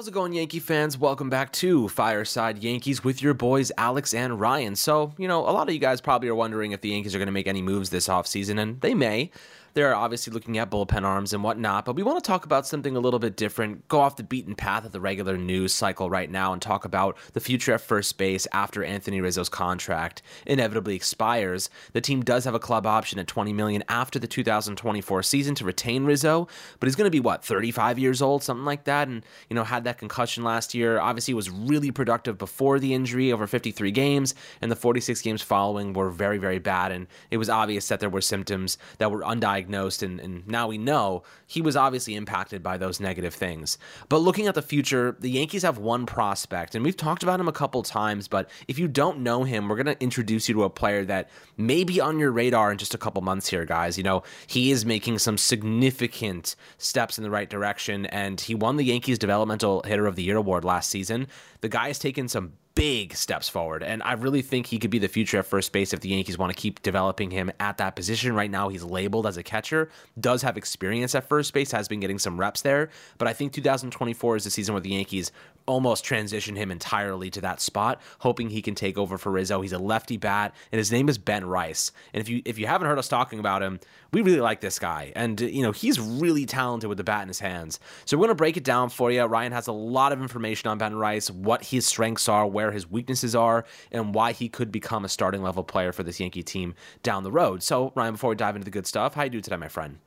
How's it going, Yankee fans? Welcome back to Fireside Yankees with your boys Alex and Ryan. So, you know, a lot of you guys probably are wondering if the Yankees are going to make any moves this offseason, and they may. They're obviously looking at bullpen arms and whatnot, but we want to talk about something a little bit different, go off the beaten path of the regular news cycle right now and talk about the future at first base after Anthony Rizzo's contract inevitably expires. The team does have a club option at 20 million after the 2024 season to retain Rizzo, but he's going to be what, 35 years old, something like that, and you know, had that concussion last year. Obviously was really productive before the injury over 53 games, and the 46 games following were very very bad and it was obvious that there were symptoms that were undiagnosed diagnosed, and, and now we know he was obviously impacted by those negative things. But looking at the future, the Yankees have one prospect, and we've talked about him a couple times. But if you don't know him, we're going to introduce you to a player that may be on your radar in just a couple months here, guys. You know, he is making some significant steps in the right direction, and he won the Yankees Developmental Hitter of the Year award last season. The guy has taken some big steps forward. And I really think he could be the future at first base if the Yankees want to keep developing him at that position. Right now, he's labeled as a catcher, does have experience at first base, has been getting some reps there. But I think 2024 is the season where the Yankees almost transition him entirely to that spot, hoping he can take over for Rizzo. He's a lefty bat, and his name is Ben Rice. And if you if you haven't heard us talking about him, we really like this guy, and you know he's really talented with the bat in his hands. So we're gonna break it down for you. Ryan has a lot of information on Ben Rice, what his strengths are, where his weaknesses are, and why he could become a starting level player for this Yankee team down the road. So Ryan, before we dive into the good stuff, how you do today, my friend?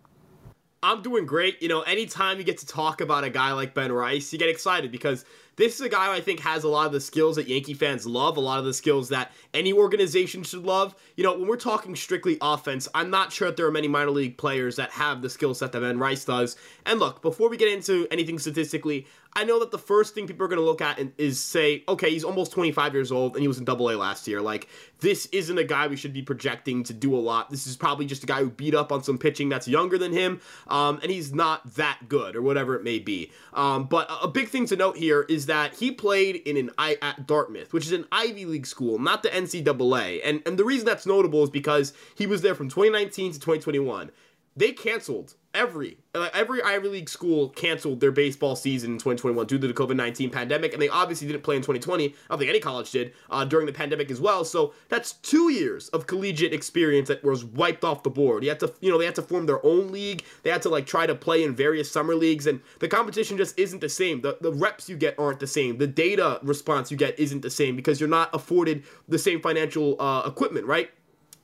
I'm doing great. You know, anytime you get to talk about a guy like Ben Rice, you get excited because this is a guy I think has a lot of the skills that Yankee fans love, a lot of the skills that any organization should love. You know, when we're talking strictly offense, I'm not sure that there are many minor league players that have the skill set that Ben Rice does. And look, before we get into anything statistically, I know that the first thing people are going to look at is say, okay, he's almost 25 years old and he was in Double A last year. Like, this isn't a guy we should be projecting to do a lot. This is probably just a guy who beat up on some pitching that's younger than him, um, and he's not that good or whatever it may be. Um, but a big thing to note here is that he played in an I at Dartmouth, which is an Ivy League school, not the NCAA. And and the reason that's notable is because he was there from 2019 to 2021 they canceled every uh, every Ivy League school canceled their baseball season in 2021 due to the COVID 19 pandemic, and they obviously didn't play in 2020. I don't think any college did uh, during the pandemic as well. So that's two years of collegiate experience that was wiped off the board. You had to, you know, they had to form their own league. They had to like try to play in various summer leagues, and the competition just isn't the same. The the reps you get aren't the same. The data response you get isn't the same because you're not afforded the same financial uh, equipment, right?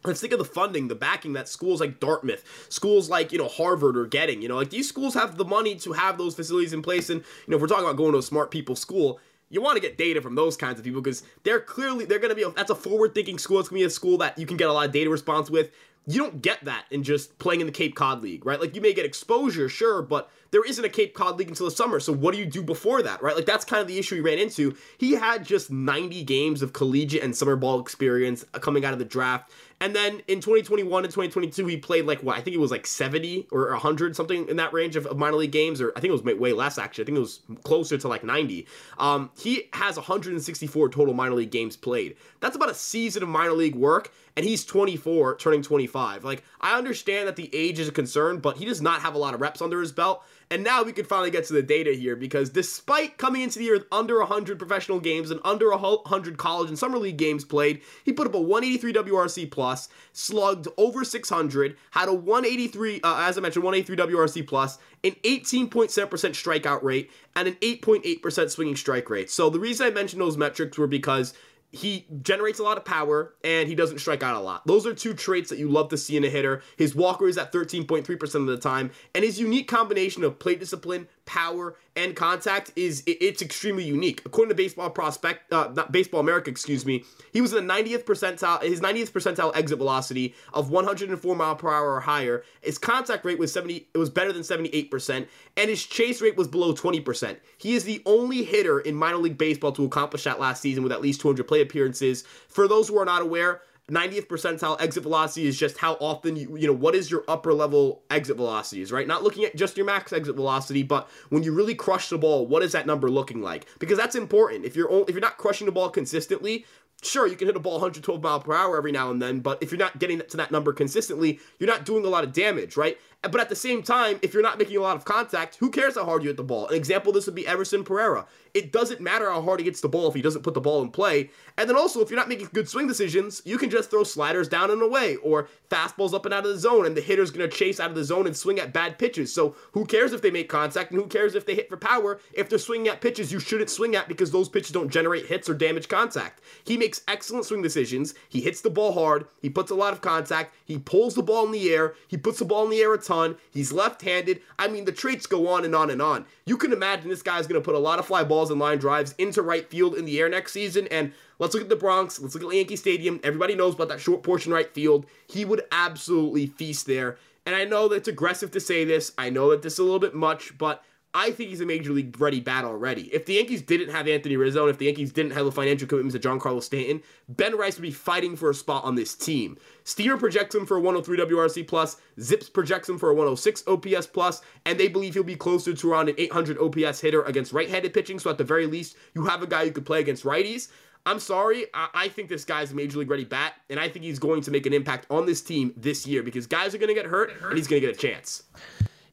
Let's think of the funding, the backing that schools like Dartmouth, schools like, you know, Harvard are getting. You know, like these schools have the money to have those facilities in place. And, you know, if we're talking about going to a smart people school, you want to get data from those kinds of people because they're clearly, they're going to be, a, that's a forward thinking school. It's going to be a school that you can get a lot of data response with. You don't get that in just playing in the Cape Cod League, right? Like you may get exposure, sure, but there isn't a Cape Cod League until the summer. So what do you do before that, right? Like that's kind of the issue he ran into. He had just 90 games of collegiate and summer ball experience coming out of the draft. And then in 2021 and 2022, he played like what I think it was like 70 or 100 something in that range of, of minor league games, or I think it was way less actually. I think it was closer to like 90. Um, he has 164 total minor league games played. That's about a season of minor league work, and he's 24, turning 25. Like I understand that the age is a concern, but he does not have a lot of reps under his belt. And now we can finally get to the data here because despite coming into the year with under 100 professional games and under 100 college and summer league games played, he put up a 183 WRC plus, slugged over 600, had a 183, uh, as I mentioned, 183 WRC plus, an 18.7% strikeout rate, and an 8.8% swinging strike rate. So the reason I mentioned those metrics were because he generates a lot of power and he doesn't strike out a lot. Those are two traits that you love to see in a hitter. His walker is at 13.3% of the time, and his unique combination of plate discipline, power, and contact is it's extremely unique. According to Baseball Prospect, uh, Baseball America, excuse me, he was in the 90th percentile, his 90th percentile exit velocity of 104 mile per hour or higher. His contact rate was 70, it was better than 78%, and his chase rate was below 20%. He is the only hitter in minor league baseball to accomplish that last season with at least 200 play appearances. For those who are not aware, 90th percentile exit velocity is just how often you you know what is your upper level exit velocities right? Not looking at just your max exit velocity but when you really crush the ball what is that number looking like? Because that's important. If you're if you're not crushing the ball consistently sure, you can hit a ball 112 mile per hour every now and then, but if you're not getting to that number consistently, you're not doing a lot of damage, right? But at the same time, if you're not making a lot of contact, who cares how hard you hit the ball? An example this would be Everson Pereira. It doesn't matter how hard he gets the ball if he doesn't put the ball in play. And then also, if you're not making good swing decisions, you can just throw sliders down and away or fastballs up and out of the zone, and the hitter's going to chase out of the zone and swing at bad pitches. So who cares if they make contact and who cares if they hit for power if they're swinging at pitches you shouldn't swing at because those pitches don't generate hits or damage contact. He makes excellent swing decisions. He hits the ball hard. He puts a lot of contact. He pulls the ball in the air. He puts the ball in the air a ton. He's left handed. I mean, the traits go on and on and on. You can imagine this guy's going to put a lot of fly balls and line drives into right field in the air next season. And let's look at the Bronx. Let's look at Yankee Stadium. Everybody knows about that short portion right field. He would absolutely feast there. And I know that it's aggressive to say this. I know that this is a little bit much, but I think he's a major league ready bat already. If the Yankees didn't have Anthony Rizzo and if the Yankees didn't have the financial commitments of Giancarlo Stanton, Ben Rice would be fighting for a spot on this team. Steer projects him for a 103 WRC plus, Zips projects him for a 106 OPS plus, and they believe he'll be closer to around an 800 OPS hitter against right-handed pitching. So at the very least, you have a guy who could play against righties. I'm sorry, I, I think this guy's a major league ready bat, and I think he's going to make an impact on this team this year because guys are going to get hurt, and he's going to get a chance.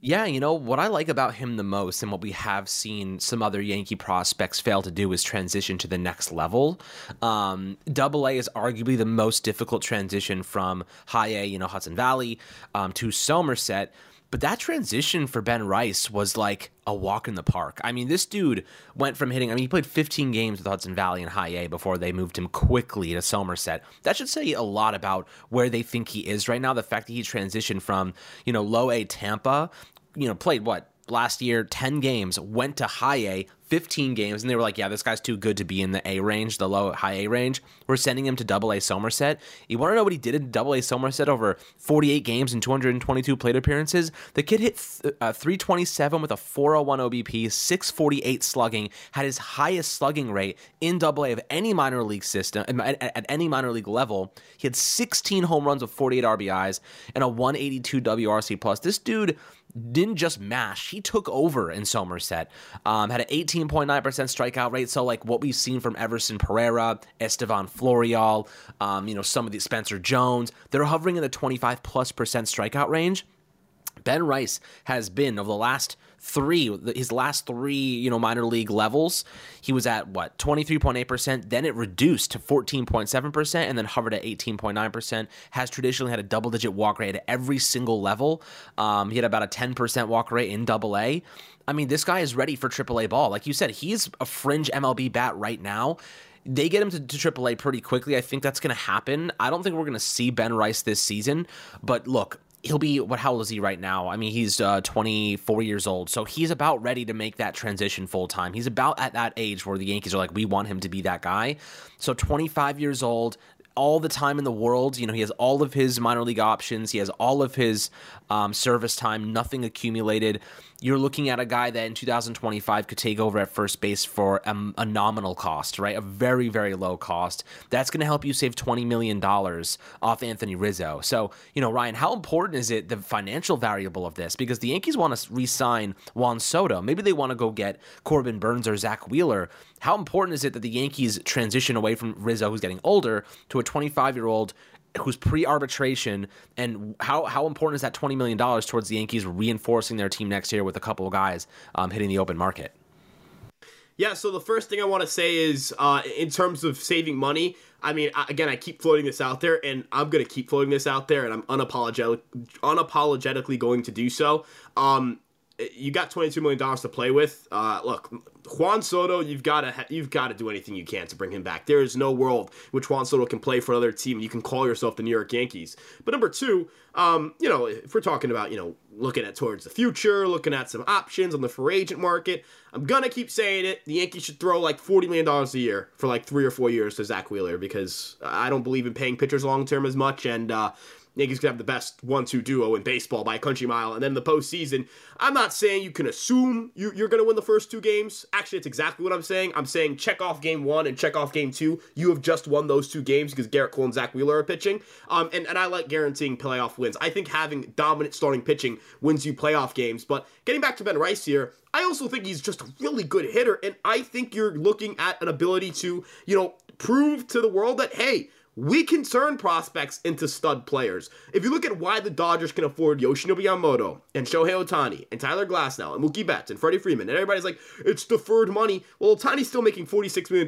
Yeah, you know, what I like about him the most and what we have seen some other Yankee prospects fail to do is transition to the next level. Um, Double A is arguably the most difficult transition from high A, you know, Hudson Valley, um, to Somerset. But that transition for Ben Rice was like a walk in the park. I mean, this dude went from hitting, I mean, he played 15 games with Hudson Valley in high A before they moved him quickly to Somerset. That should say a lot about where they think he is right now. The fact that he transitioned from, you know, low A Tampa, you know, played what? Last year, 10 games, went to high A, 15 games, and they were like, yeah, this guy's too good to be in the A range, the low high A range. We're sending him to double A Somerset. You want to know what he did in double A Somerset over 48 games and 222 plate appearances? The kid hit th- uh, 327 with a 401 OBP, 648 slugging, had his highest slugging rate in double A of any minor league system, at, at, at any minor league level. He had 16 home runs with 48 RBIs and a 182 WRC plus. This dude didn't just mash, he took over in Somerset. Um, had an 18.9% strikeout rate. So, like what we've seen from Everson Pereira, Estevan Florial, um, you know, some of the Spencer Jones, they're hovering in the 25 plus percent strikeout range. Ben Rice has been over the last three, his last three, you know, minor league levels, he was at what, 23.8%. Then it reduced to 14.7% and then hovered at 18.9%. Has traditionally had a double digit walk rate at every single level. Um, he had about a 10% walk rate in double A. I mean, this guy is ready for AAA ball. Like you said, he's a fringe MLB bat right now they get him to, to AAA pretty quickly. I think that's going to happen. I don't think we're going to see Ben Rice this season, but look, he'll be what how old is he right now i mean he's uh, 24 years old so he's about ready to make that transition full time he's about at that age where the yankees are like we want him to be that guy so 25 years old all the time in the world. You know, he has all of his minor league options. He has all of his um, service time, nothing accumulated. You're looking at a guy that in 2025 could take over at first base for a, a nominal cost, right? A very, very low cost. That's going to help you save $20 million off Anthony Rizzo. So, you know, Ryan, how important is it, the financial variable of this? Because the Yankees want to re sign Juan Soto. Maybe they want to go get Corbin Burnes or Zack Wheeler. How important is it that the Yankees transition away from Rizzo, who's getting older, to a 25 year old who's pre-arbitration, and how how important is that twenty million dollars towards the Yankees reinforcing their team next year with a couple of guys um, hitting the open market? Yeah, so the first thing I want to say is, uh, in terms of saving money, I mean, again, I keep floating this out there, and I'm gonna keep floating this out there, and I'm unapologetic, unapologetically going to do so. Um, you got 22 million dollars to play with. Uh, look, Juan Soto, you've got to you've got to do anything you can to bring him back. There is no world which Juan Soto can play for another team. And you can call yourself the New York Yankees. But number two, um, you know, if we're talking about you know looking at towards the future, looking at some options on the free agent market, I'm gonna keep saying it. The Yankees should throw like 40 million dollars a year for like three or four years to Zack Wheeler because I don't believe in paying pitchers long term as much and. Uh, Yankees could have the best one-two duo in baseball by a country mile, and then the postseason. I'm not saying you can assume you, are going to win the first two games. Actually, it's exactly what I'm saying. I'm saying check off game one and check off game two. You have just won those two games because Gerrit Cole and Zack Wheeler are pitching. Um, and, and I like guaranteeing playoff wins. I think having dominant starting pitching wins you playoff games. But getting back to Ben Rice here, I also think he's just a really good hitter, and I think you're looking at an ability to, you know, prove to the world that hey, we can turn prospects into stud players. If you look at why the Dodgers can afford Yoshinobu Yamamoto and Shohei Ohtani and Tyler Glasnow and Mookie Betts and Freddie Freeman, and everybody's like, it's deferred money. Well, Ohtani's still making $46 million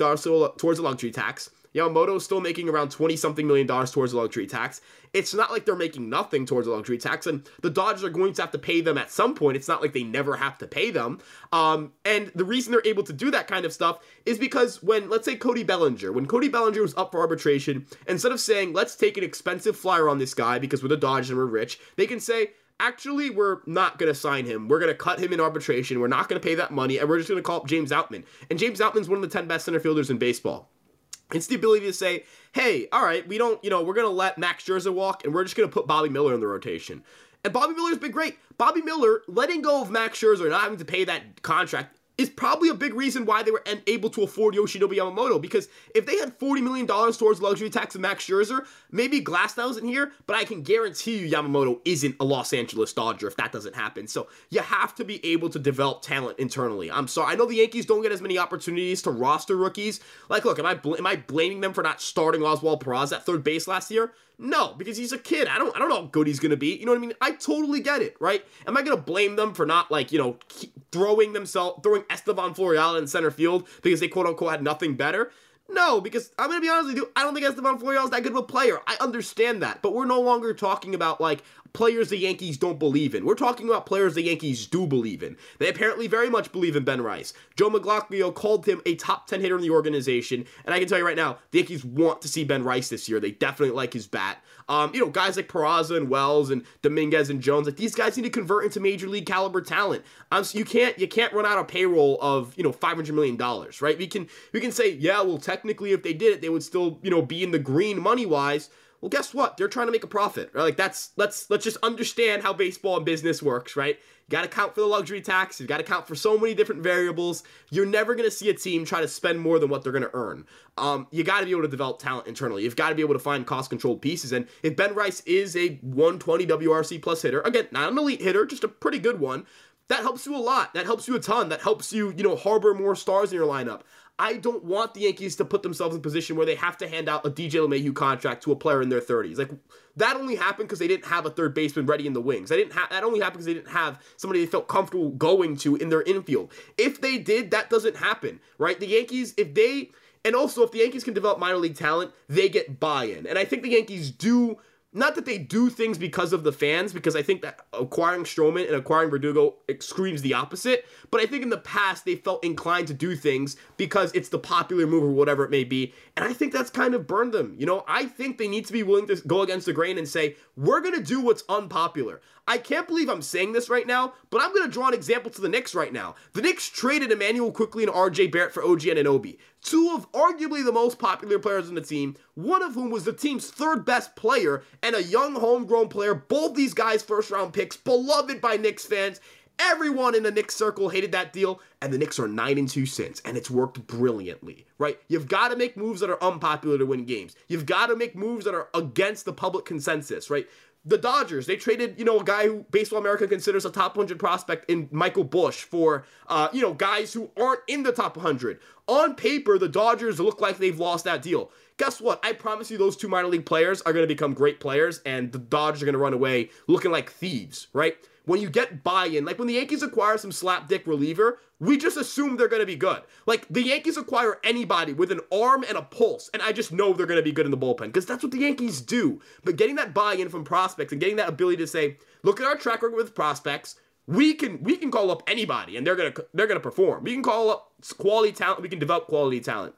towards the luxury tax. Yamamoto's still making around 20 something million dollars towards the luxury tax. It's not like they're making nothing towards the luxury tax, and the Dodgers are going to have to pay them at some point. It's not like they never have to pay them. Um, and the reason they're able to do that kind of stuff is because when, let's say, Cody Bellinger, when Cody Bellinger was up for arbitration, instead of saying, let's take an expensive flyer on this guy because we're the Dodgers and we're rich, they can say, actually, we're not going to sign him. We're going to cut him in arbitration. We're not going to pay that money, and we're just going to call up James Outman. And James Outman's one of the 10 best center fielders in baseball. It's the ability to say, hey, all right, we don't, you know, we're going to let Max Scherzer walk and we're just going to put Bobby Miller in the rotation. And Bobby Miller's been great. Bobby Miller letting go of Max Scherzer, not having to pay that contract, is probably a big reason why they were able to afford Yoshinobu Yamamoto. Because if they had $40 million towards luxury tax of Max Scherzer, maybe Glasnow isn't here, but I can guarantee you Yamamoto isn't a Los Angeles Dodger if that doesn't happen. So you have to be able to develop talent internally. I'm sorry. I know the Yankees don't get as many opportunities to roster rookies. Like, look, am I, bl- am I blaming them for not starting Oswald Peraza at third base last year? No, because he's a kid. I don't I don't know how good he's going to be. You know what I mean? I totally get it, right? Am I going to blame them for not like, you know, throwing themselves throwing Estevan Florial in center field because they quote unquote had nothing better? No, because I'm gonna be honest with you, I don't think Estevan Florial is that good of a player. I understand that, but we're no longer talking about like players the Yankees don't believe in. We're talking about players the Yankees do believe in. They apparently very much believe in Ben Rice. Joe Magglio called him a top 10 hitter in the organization, and I can tell you right now, the Yankees want to see Ben Rice this year. They definitely like his bat. Um, you know, guys like Peraza and Wells and Dominguez and Jones, like these guys need to convert into major league caliber talent. Um, so you can't you can't run out a payroll of you know 500 million dollars, right? We can we can say yeah, well technically if they did it, they would still you know be in the green money wise. Well, guess what? They're trying to make a profit. Right? Like that's let's let's just understand how baseball and business works, right? You got to count for the luxury tax. You got to count for so many different variables. You're never going to see a team try to spend more than what they're going to earn. Um, you got to be able to develop talent internally. You've got to be able to find cost controlled pieces. And if Ben Rice is a 120 WRC plus hitter, again, not an elite hitter, just a pretty good one, that helps you a lot. That helps you a ton. That helps you, you know, harbor more stars in your lineup. I don't want the Yankees to put themselves in a position where they have to hand out a DJ LeMahieu contract to a player in their 30s. Like that only happened because they didn't have a third baseman ready in the wings. They didn't have that only happened because they didn't have somebody they felt comfortable going to in their infield. If they did, that doesn't happen, right? The Yankees, if they and also if the Yankees can develop minor league talent, they get buy-in. And I think the Yankees do not that they do things because of the fans, because I think that acquiring Stroman and acquiring Verdugo screams the opposite. But I think in the past they felt inclined to do things because it's the popular move or whatever it may be. And I think that's kind of burned them. You know, I think they need to be willing to go against the grain and say, we're going to do what's unpopular. I can't believe I'm saying this right now, but I'm going to draw an example to the Knicks right now. The Knicks traded Immanuel Quickley and RJ Barrett for OG Anunoby, two of arguably the most popular players on the team, one of whom was the team's third best player and a young homegrown player. Both these guys first round picks, beloved by Knicks fans. Everyone in the Knicks circle hated that deal, and the Knicks are 9 and 2 since, and it's worked brilliantly, right? You've got to make moves that are unpopular to win games. You've got to make moves that are against the public consensus, right? The Dodgers, they traded, you know, a guy who Baseball America considers a top 100 prospect in Michael Busch for, uh, you know, guys who aren't in the top 100. On paper, the Dodgers look like they've lost that deal. Guess what? I promise you those two minor league players are going to become great players, and the Dodgers are going to run away looking like thieves, right? When you get buy-in, like when the Yankees acquire some slapdick reliever, we just assume they're going to be good. Like the Yankees acquire anybody with an arm and a pulse, and I just know they're going to be good in the bullpen because that's what the Yankees do. But getting that buy-in from prospects and getting that ability to say, look at our track record with prospects, we can we can call up anybody and they're gonna they're gonna perform. We can call up quality talent. We can develop quality talent.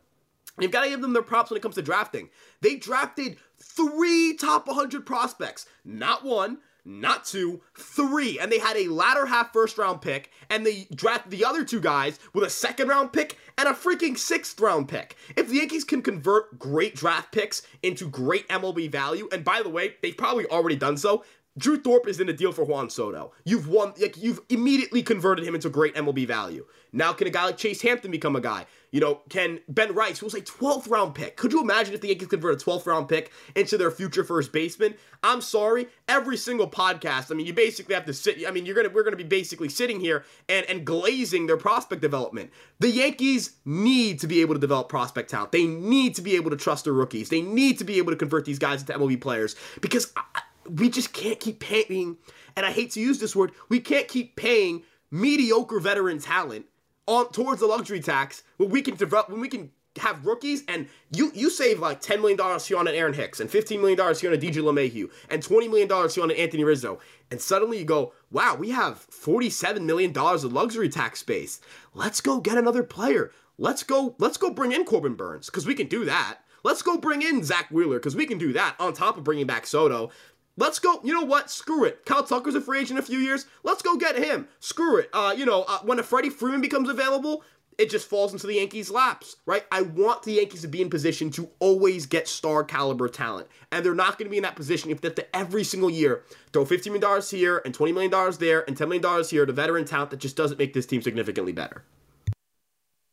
You've got to give them their props when it comes to drafting. They drafted three top 100 prospects, not one, not two, three. And they had a latter half first round pick, and they drafted the other two guys with a second round pick and a freaking sixth round pick. If the Yankees can convert great draft picks into great MLB value, and by the way, they've probably already done so, Drew Thorpe is in a deal for Juan Soto. You've won, like you've immediately converted him into great MLB value. Now, can a guy like Chase Hampton become a guy? You know, can Ben Rice, who was a 12th round pick, could you imagine if the Yankees convert a 12th round pick into their future first baseman? I'm sorry, every single podcast, I mean, you basically have to sit. I mean, you're gonna we're gonna be basically sitting here and and glazing their prospect development. The Yankees need to be able to develop prospect talent. They need to be able to trust their rookies. They need to be able to convert these guys into MLB players because. I, we just can't keep paying, and I hate to use this word, we can't keep paying mediocre veteran talent on towards the luxury tax when we can develop when we can have rookies and you you save like $10 million here on an Aaron Hicks and $15 million here on a DJ LeMahieu and $20 million here on an Anthony Rizzo. And suddenly you go, wow, we have $47 million of luxury tax space. Let's go get another player. Let's go, let's go bring in Corbin Burnes because we can do that. Let's go bring in Zack Wheeler, because we can do that on top of bringing back Soto. Let's go. You know what? Screw it. Kyle Tucker's a free agent in a few years. Let's go get him. Screw it. Uh, you know, uh, when a Freddie Freeman becomes available, it just falls into the Yankees' laps, right? I want the Yankees to be in position to always get star caliber talent. And they're not going to be in that position if they have to every single year throw $15 million here and $20 million there and $10 million here to veteran talent that just doesn't make this team significantly better.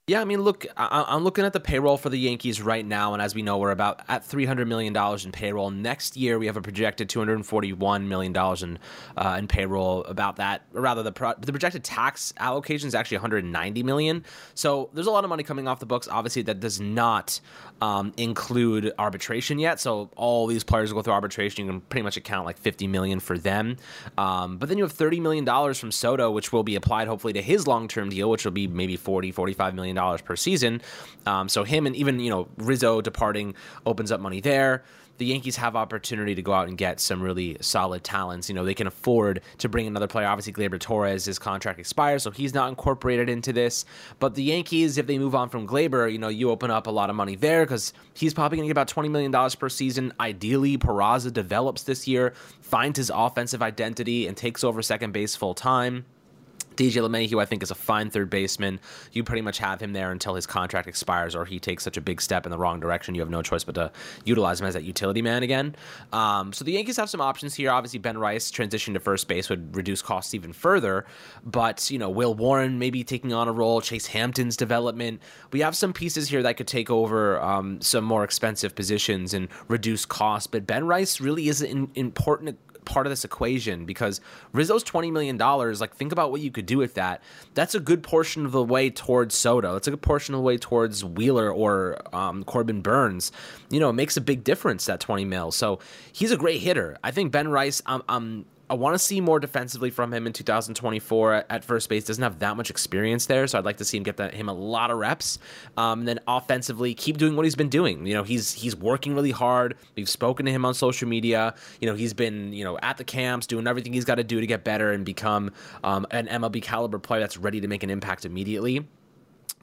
Yeah, I mean, look, I- am looking at the payroll for the Yankees right now, and as we know, we're about at 300 million dollars in payroll. Next year, we have a projected 241 million dollars in uh, in payroll. About that, or rather, the pro- the projected tax allocation is actually 190 million. So there's a lot of money coming off the books. Obviously, that does not um, include arbitration yet. So all these players go through arbitration. You can pretty much account like 50 million for them. Um, but then you have 30 million dollars from Soto, which will be applied hopefully to his long term deal, which will be maybe 40, 45 million dollars per season. Um, so him and even you know Rizzo departing opens up money there. The Yankees have opportunity to go out and get some really solid talents. You know, they can afford to bring another player. Obviously, Gleyber Torres, his contract expires, so he's not incorporated into this. But the Yankees, if they move on from Gleyber, you know, you open up a lot of money there because he's probably going to get about $20 million per season. Ideally, Peraza develops this year, finds his offensive identity, and takes over second base full time. DJ LeMahieu, I think, is a fine third baseman. You pretty much have him there until his contract expires or he takes such a big step in the wrong direction. You have no choice but to utilize him as that utility man again. Um, so the Yankees have some options here. Obviously, Ben Rice transition to first base would reduce costs even further. But, you know, Will Warren maybe taking on a role, Chase Hampton's development. We have some pieces here that could take over um, some more expensive positions and reduce costs. But Ben Rice really isn't important part of this equation because Rizzo's $20 million. Like, think about what you could do with that. That's a good portion of the way towards Soto. That's a good portion of the way towards Wheeler or um, Corbin Burnes. You know, it makes a big difference, that 20 mil. So he's a great hitter. I think Ben Rice, I'm, I'm I want to see more defensively from him in 2024 at first base. Doesn't have that much experience there, so I'd like to see him get him a lot of reps. Um, and then offensively, keep doing what he's been doing. You know, he's he's working really hard. We've spoken to him on social media. You know, he's been you know at the camps doing everything he's got to do to get better and become um, an MLB caliber player that's ready to make an impact immediately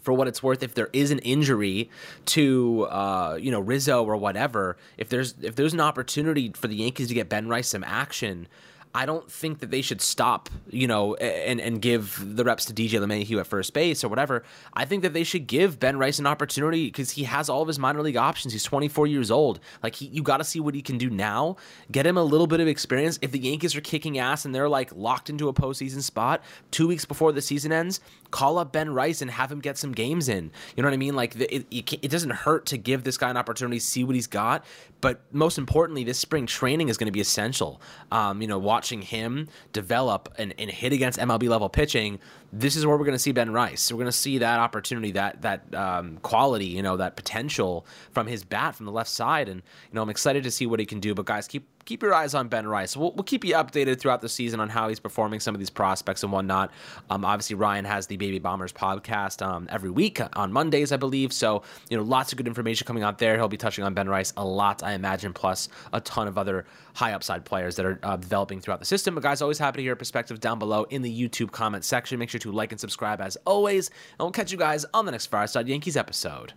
for what it's worth, if there is an injury to uh, you know Rizzo or whatever, if there's if there's an opportunity for the Yankees to get Ben Rice some action, I don't think that they should stop, you know, and and give the reps to DJ LeMahieu at first base or whatever. I think that they should give Ben Rice an opportunity because he has all of his minor league options. He's 24 years old. Like he, you got to see what he can do now. Get him a little bit of experience. If the Yankees are kicking ass and they're like locked into a postseason spot two weeks before the season ends, call up Ben Rice and have him get some games in. You know what I mean? Like it, it, it doesn't hurt to give this guy an opportunity, see what he's got. But most importantly, this spring training is going to be essential. Um, you know, watching him develop and, and hit against MLB level pitching, this is where we're going to see Ben Rice. We're going to see that opportunity, that that um, quality, you know, that potential from his bat from the left side. And you know, I'm excited to see what he can do. But guys, keep keep your eyes on Ben Rice. We'll, we'll keep you updated throughout the season on how he's performing, some of these prospects and whatnot. Um, obviously, Ryan has the Baby Bombers podcast um, every week on Mondays, I believe. So, you know, lots of good information coming out there. He'll be touching on Ben Rice a lot, I imagine, plus a ton of other high upside players that are uh, developing throughout the system. But, guys, always happy to hear your perspective down below in the YouTube comment section. Make sure to like and subscribe as always. And we'll catch you guys on the next Fireside Yankees episode.